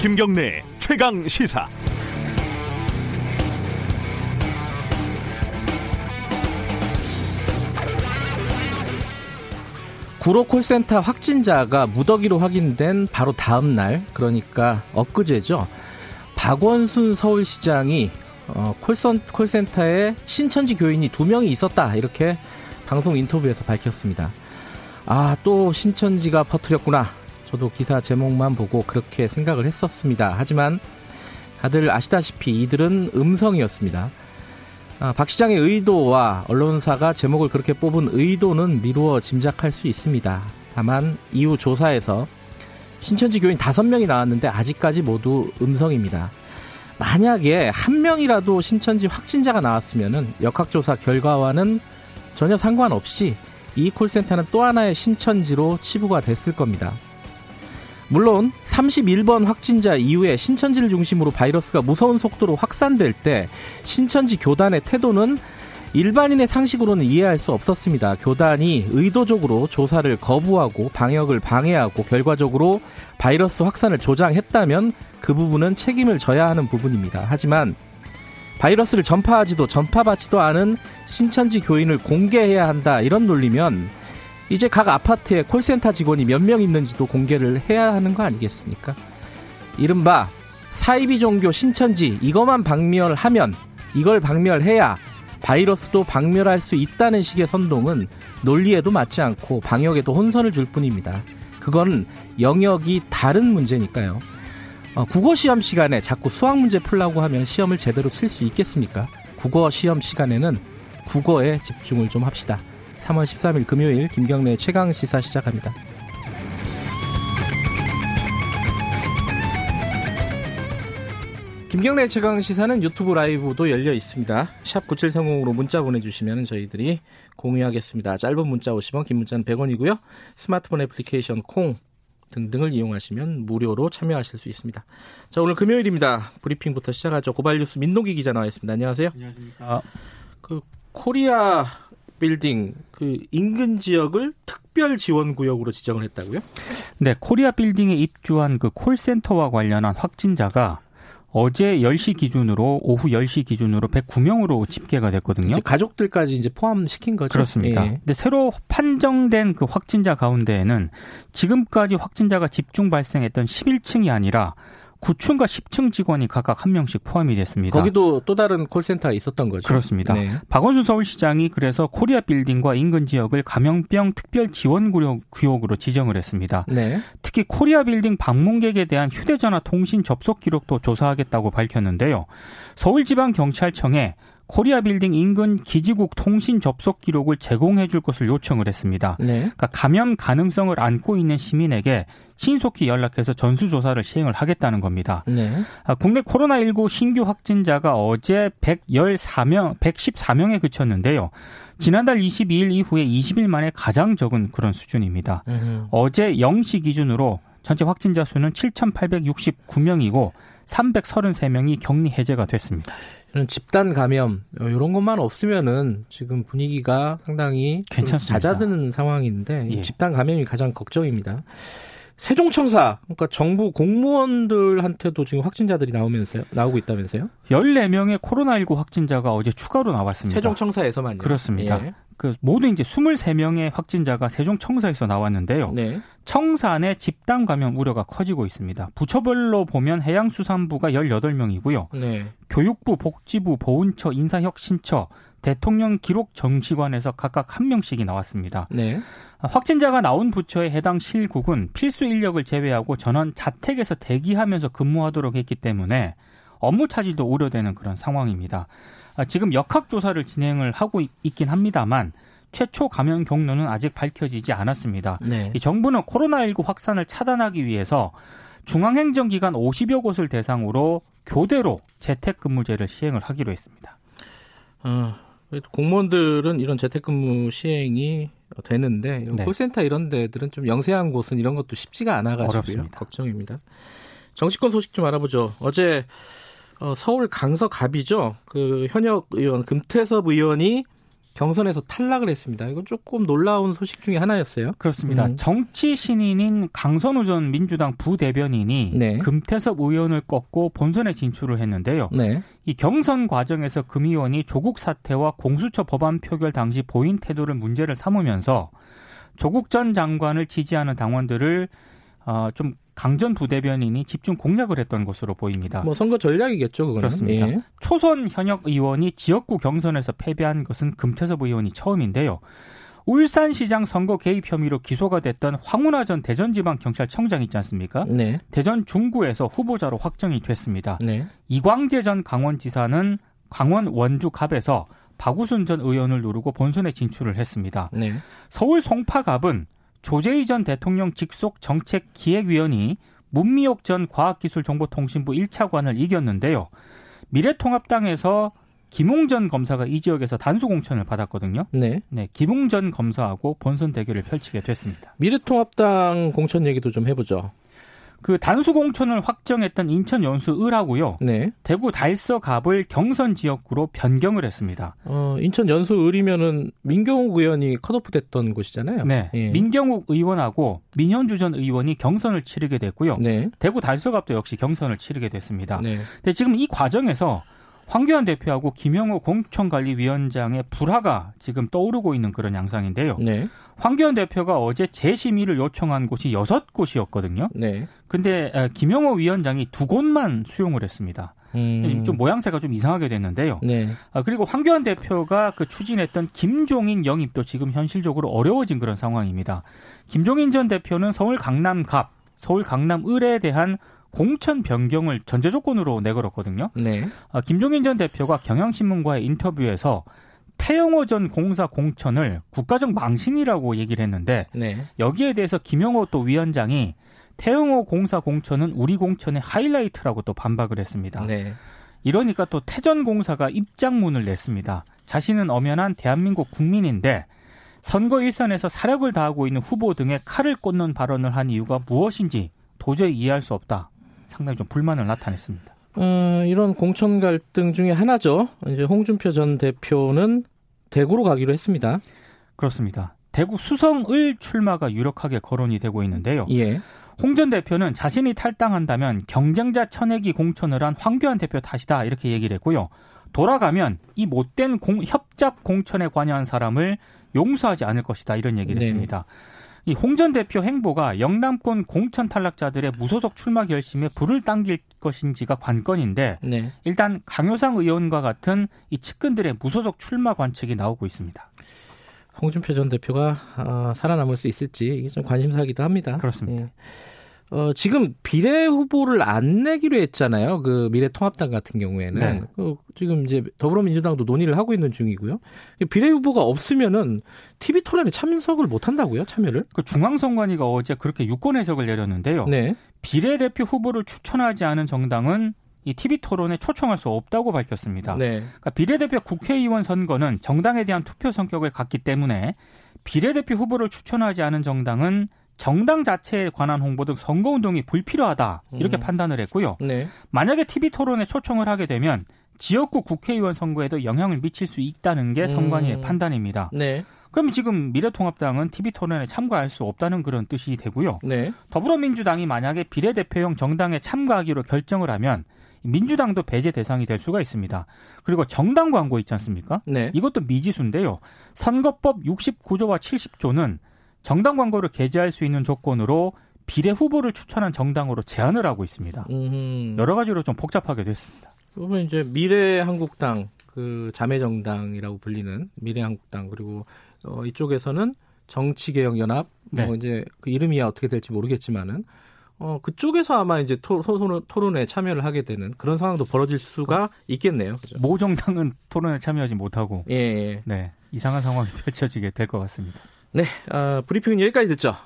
김경래 최강 시사. 구로 콜센터 확진자가 무더기로 확인된 바로 다음 날, 그러니까 엊그제죠. 박원순 서울시장이 어, 콜선, 콜센터에 신천지 교인이 두 명이 있었다 이렇게 방송 인터뷰에서 밝혔습니다. 아, 또 신천지가 퍼뜨렸구나. 저도 기사 제목만 보고 그렇게 생각을 했었습니다. 하지만 다들 아시다시피 이들은 음성이었습니다. 아, 박 시장의 의도와 언론사가 제목을 그렇게 뽑은 의도는 미루어 짐작할 수 있습니다. 다만 이후 조사에서 신천지 교인 다섯 명이 나왔는데 아직까지 모두 음성입니다. 만약에 한 명이라도 신천지 확진자가 나왔으면 역학조사 결과와는 전혀 상관없이 이 콜센터는 또 하나의 신천지로 치부가 됐을 겁니다. 물론 31번 확진자 이후에 신천지를 중심으로 바이러스가 무서운 속도로 확산될 때 신천지 교단의 태도는 일반인의 상식으로는 이해할 수 없었습니다. 교단이 의도적으로 조사를 거부하고 방역을 방해하고 결과적으로 바이러스 확산을 조장했다면 그 부분은 책임을 져야 하는 부분입니다. 하지만 바이러스를 전파하지도 전파받지도 않은 신천지 교인을 공개해야 한다 이런 논리면 이제 각 아파트에 콜센터 직원이 몇 명 있는지도 공개를 해야 하는 거 아니겠습니까? 이른바 사이비 종교 신천지 이것만 박멸하면 이걸 박멸해야 바이러스도 박멸할 수 있다는 식의 선동은 논리에도 맞지 않고 방역에도 혼선을 줄 뿐입니다. 그건 영역이 다른 문제니까요. 어, 국어 시험 시간에 자꾸 수학 문제 풀라고 하면 시험을 제대로 칠 수 있겠습니까? 국어 시험 시간에는 국어에 집중을 좀 합시다. 3월 13일 금요일 김경래 최강 시사 시작합니다. 김경래 최강 시사는 유튜브 라이브도 열려 있습니다. 샵 9730으로 문자 보내주시면 저희들이 공유하겠습니다. 짧은 문자 50원, 긴 문자는 100원이고요. 스마트폰 애플리케이션 콩 등등을 이용하시면 무료로 참여하실 수 있습니다. 자, 오늘 금요일입니다. 브리핑부터 시작하죠. 고발뉴스 민동기 기자 나와 있습니다. 안녕하세요. 안녕하십니까. 그 코리아 빌딩 그 인근 지역을 특별 지원 구역으로 지정을 했다고요? 네, 코리아 빌딩에 입주한 그 콜센터와 관련한 확진자가 어제 10시 기준으로 오후 10시 기준으로 109명으로 집계가 됐거든요. 이제 가족들까지 이제 포함시킨 거죠. 그렇습니다. 예. 근데 새로 판정된 그 확진자 가운데에는 지금까지 확진자가 집중 발생했던 11층이 아니라 9층과 10층 직원이 각각 한 명씩 포함이 됐습니다. 거기도 또 다른 콜센터가 있었던 거죠. 그렇습니다. 네. 박원순 서울시장이 그래서 코리아 빌딩과 인근 지역을 감염병 특별 지원 구역, 구역으로 지정을 했습니다. 네. 특히 코리아 빌딩 방문객에 대한 휴대전화 통신 접속 기록도 조사하겠다고 밝혔는데요. 서울지방경찰청에 코리아 빌딩 인근 기지국 통신 접속 기록을 제공해 줄 것을 요청을 했습니다. 네. 그러니까 감염 가능성을 안고 있는 시민에게 신속히 연락해서 전수조사를 시행을 하겠다는 겁니다. 네. 아, 국내 코로나19 신규 확진자가 어제 114명, 114명에 그쳤는데요. 지난달 22일 이후에 20일 만에 가장 적은 그런 수준입니다. 음. 어제 0시 기준으로 전체 확진자 수는 7,869명이고 333명이 격리 해제가 됐습니다. 이런 집단 감염 이런 것만 없으면은 지금 분위기가 상당히 좀 괜찮습니다. 잦아드는 상황인데 이 예. 집단 감염이 가장 걱정입니다. 세종청사 그러니까 정부 공무원들한테도 지금 확진자들이 나오면서요 나오고 있다면서요? 14명의 코로나19 확진자가 어제 추가로 나왔습니다. 세종청사에서만요. 그렇습니다. 예. 그 모두 이제 23명의 확진자가 세종청사에서 나왔는데요. 네. 청산의 집단 감염 우려가 커지고 있습니다. 부처별로 보면 해양수산부가 18명이고요. 네. 교육부, 복지부, 보훈처, 인사혁신처, 대통령 기록정시관에서 각각 한 명씩이 나왔습니다. 네. 확진자가 나온 부처에 해당 실국은 필수 인력을 제외하고 전원 자택에서 대기하면서 근무하도록 했기 때문에 업무 차질도 우려되는 그런 상황입니다. 아, 지금 역학조사를 진행을 하고 있- 있긴 합니다만 최초 감염 경로는 아직 밝혀지지 않았습니다. 네. 이 정부는 코로나19 확산을 차단하기 위해서 중앙행정기관 50여 곳을 대상으로 교대로 재택근무제를 시행을 하기로 했습니다. 어, 공무원들은 이런 재택근무 시행이 되는데 이런 네. 콜센터 이런 데들은 좀 영세한 곳은 이런 것도 쉽지가 않아가지고요. 어렵습니다. 걱정입니다. 정치권 소식 좀 알아보죠. 어제 어, 서울 강서갑이죠. 그 현역 의원 금태섭 의원이 경선에서 탈락을 했습니다. 이건 조금 놀라운 소식 중에 하나였어요. 그렇습니다. 음. 정치 신인인 강선우 전 민주당 부대변인이 네. 금태섭 의원을 꺾고 본선에 진출을 했는데요. 네. 이 경선 과정에서 금 의원이 조국 사태와 공수처 법안 표결 당시 보인 태도를 문제를 삼으면서 조국 전 장관을 지지하는 당원들을 어, 좀 강전 부대변인이 집중 공략을 했던 것으로 보입니다. 뭐 선거 전략이겠죠, 그거는. 그렇습니다. 예. 초선 현역 의원이 지역구 경선에서 패배한 것은 금태섭 의원이 처음인데요. 울산시장 선거 개입 혐의로 기소가 됐던 황운하 전 대전지방경찰청장 있지 않습니까? 네. 대전 중구에서 후보자로 확정이 됐습니다. 네. 이광재 전 강원지사는 강원 원주갑에서 박우순 전 의원을 누르고 본선에 진출을 했습니다. 네. 서울 송파갑은 조재희 전 대통령 직속 정책 기획위원이 문미옥 전 과학기술정보통신부 1차관을 이겼는데요. 미래통합당에서 김웅전 검사가 이 지역에서 단수 공천을 받았거든요. 네. 네, 김웅전 검사하고 본선 대결을 펼치게 됐습니다. 미래통합당 공천 얘기도 좀 해보죠. 그 단수 공천을 확정했던 인천 연수 을하고요. 네. 대구 달서갑을 경선 지역구로 변경을 했습니다. 어, 인천 연수 을이면은 민경욱 의원이 컷오프 됐던 곳이잖아요. 네. 예. 민경욱 의원하고 민현주 전 의원이 경선을 치르게 됐고요. 네. 대구 달서갑도 역시 경선을 치르게 됐습니다. 네. 근데 지금 이 과정에서 황교안 대표하고 김영호 공천관리위원장의 불화가 지금 떠오르고 있는 그런 양상인데요. 네. 황교안 대표가 어제 재심의를 요청한 곳이 여섯 곳이었거든요. 네. 근데 김영호 위원장이 두 곳만 수용을 했습니다. 음. 좀 모양새가 좀 이상하게 됐는데요. 네. 아, 그리고 황교안 대표가 그 추진했던 김종인 영입도 지금 현실적으로 어려워진 그런 상황입니다. 김종인 전 대표는 서울 강남갑, 서울 강남을에 대한 공천 변경을 전제 조건으로 내걸었거든요. 네. 아, 김종인 전 대표가 경향신문과의 인터뷰에서 태영호 전 공사 공천을 국가적 망신이라고 얘기를 했는데 네. 여기에 대해서 김영호 또 위원장이 태영호 공사 공천은 우리 공천의 하이라이트라고 또 반박을 했습니다. 네. 이러니까 또 태전 공사가 입장문을 냈습니다. 자신은 엄연한 대한민국 국민인데 선거 일선에서 사력을 다하고 있는 후보 등의 칼을 꽂는 발언을 한 이유가 무엇인지 도저히 이해할 수 없다. 상당히 좀 불만을 나타냈습니다. 어, 이런 공천 갈등 중에 하나죠. 이제 홍준표 전 대표는 대구로 가기로 했습니다. 그렇습니다. 대구 수성을 출마가 유력하게 거론이 되고 있는데요. 예. 홍전 대표는 자신이 탈당한다면 경쟁자 천액이 공천을 한 황교안 대표 탓이다 이렇게 얘기를 했고요. 돌아가면 이 못된 공, 협잡 공천에 관여한 사람을 용서하지 않을 것이다 이런 얘기를 네. 했습니다. 이 홍 전 대표 행보가 영남권 공천 탈락자들의 무소속 출마 결심에 불을 당길 것인지가 관건인데 네. 일단 강효상 의원과 같은 이 측근들의 무소속 출마 관측이 나오고 있습니다. 홍준표 전 대표가 어, 살아남을 수 있을지 이게 좀 관심사기도 합니다. 그렇습니다. 예. 어, 지금 비례 후보를 안 내기로 했잖아요. 그 미래통합당 같은 경우에는. 네. 그 지금 이제 더불어민주당도 논의를 하고 있는 중이고요. 비례 후보가 없으면은 TV 토론에 참석을 못 한다고요? 참여를? 그 중앙선관위가 어제 그렇게 유권 해석을 내렸는데요. 네. 비례대표 후보를 추천하지 않은 정당은 이 TV 토론에 초청할 수 없다고 밝혔습니다. 네. 그러니까 비례대표 국회의원 선거는 정당에 대한 투표 성격을 갖기 때문에 비례대표 후보를 추천하지 않은 정당은 정당 자체에 관한 홍보 등 선거운동이 불필요하다 이렇게 음. 판단을 했고요. 네. 만약에 TV 토론에 초청을 하게 되면 지역구 국회의원 선거에도 영향을 미칠 수 있다는 게 선관위의 음. 판단입니다. 네. 그럼 지금 미래통합당은 TV 토론에 참가할 수 없다는 그런 뜻이 되고요. 네. 더불어민주당이 만약에 비례대표형 정당에 참가하기로 결정을 하면 민주당도 배제 대상이 될 수가 있습니다. 그리고 정당 광고 있지 않습니까? 네. 이것도 미지수인데요. 선거법 69조와 70조는 정당 광고를 게재할 수 있는 조건으로 비례 후보를 추천한 정당으로 제한을 하고 있습니다. 음흠. 여러 가지로 좀 복잡하게 됐습니다. 그러면 이제 미래한국당 그 자매 정당이라고 불리는 미래한국당 그리고 어, 이쪽에서는 정치개혁연합 뭐 네. 뭐 이제 그 이름이야 어떻게 될지 모르겠지만은 어 그쪽에서 아마 이제 토, 토, 토론에 참여를 하게 되는 그런 상황도 벌어질 수가 그, 있겠네요. 그죠? 모 정당은 토론에 참여하지 못하고 예, 예. 네 이상한 상황이 펼쳐지게 될 것 같습니다. 네, 어, 브리핑은 여기까지 듣죠.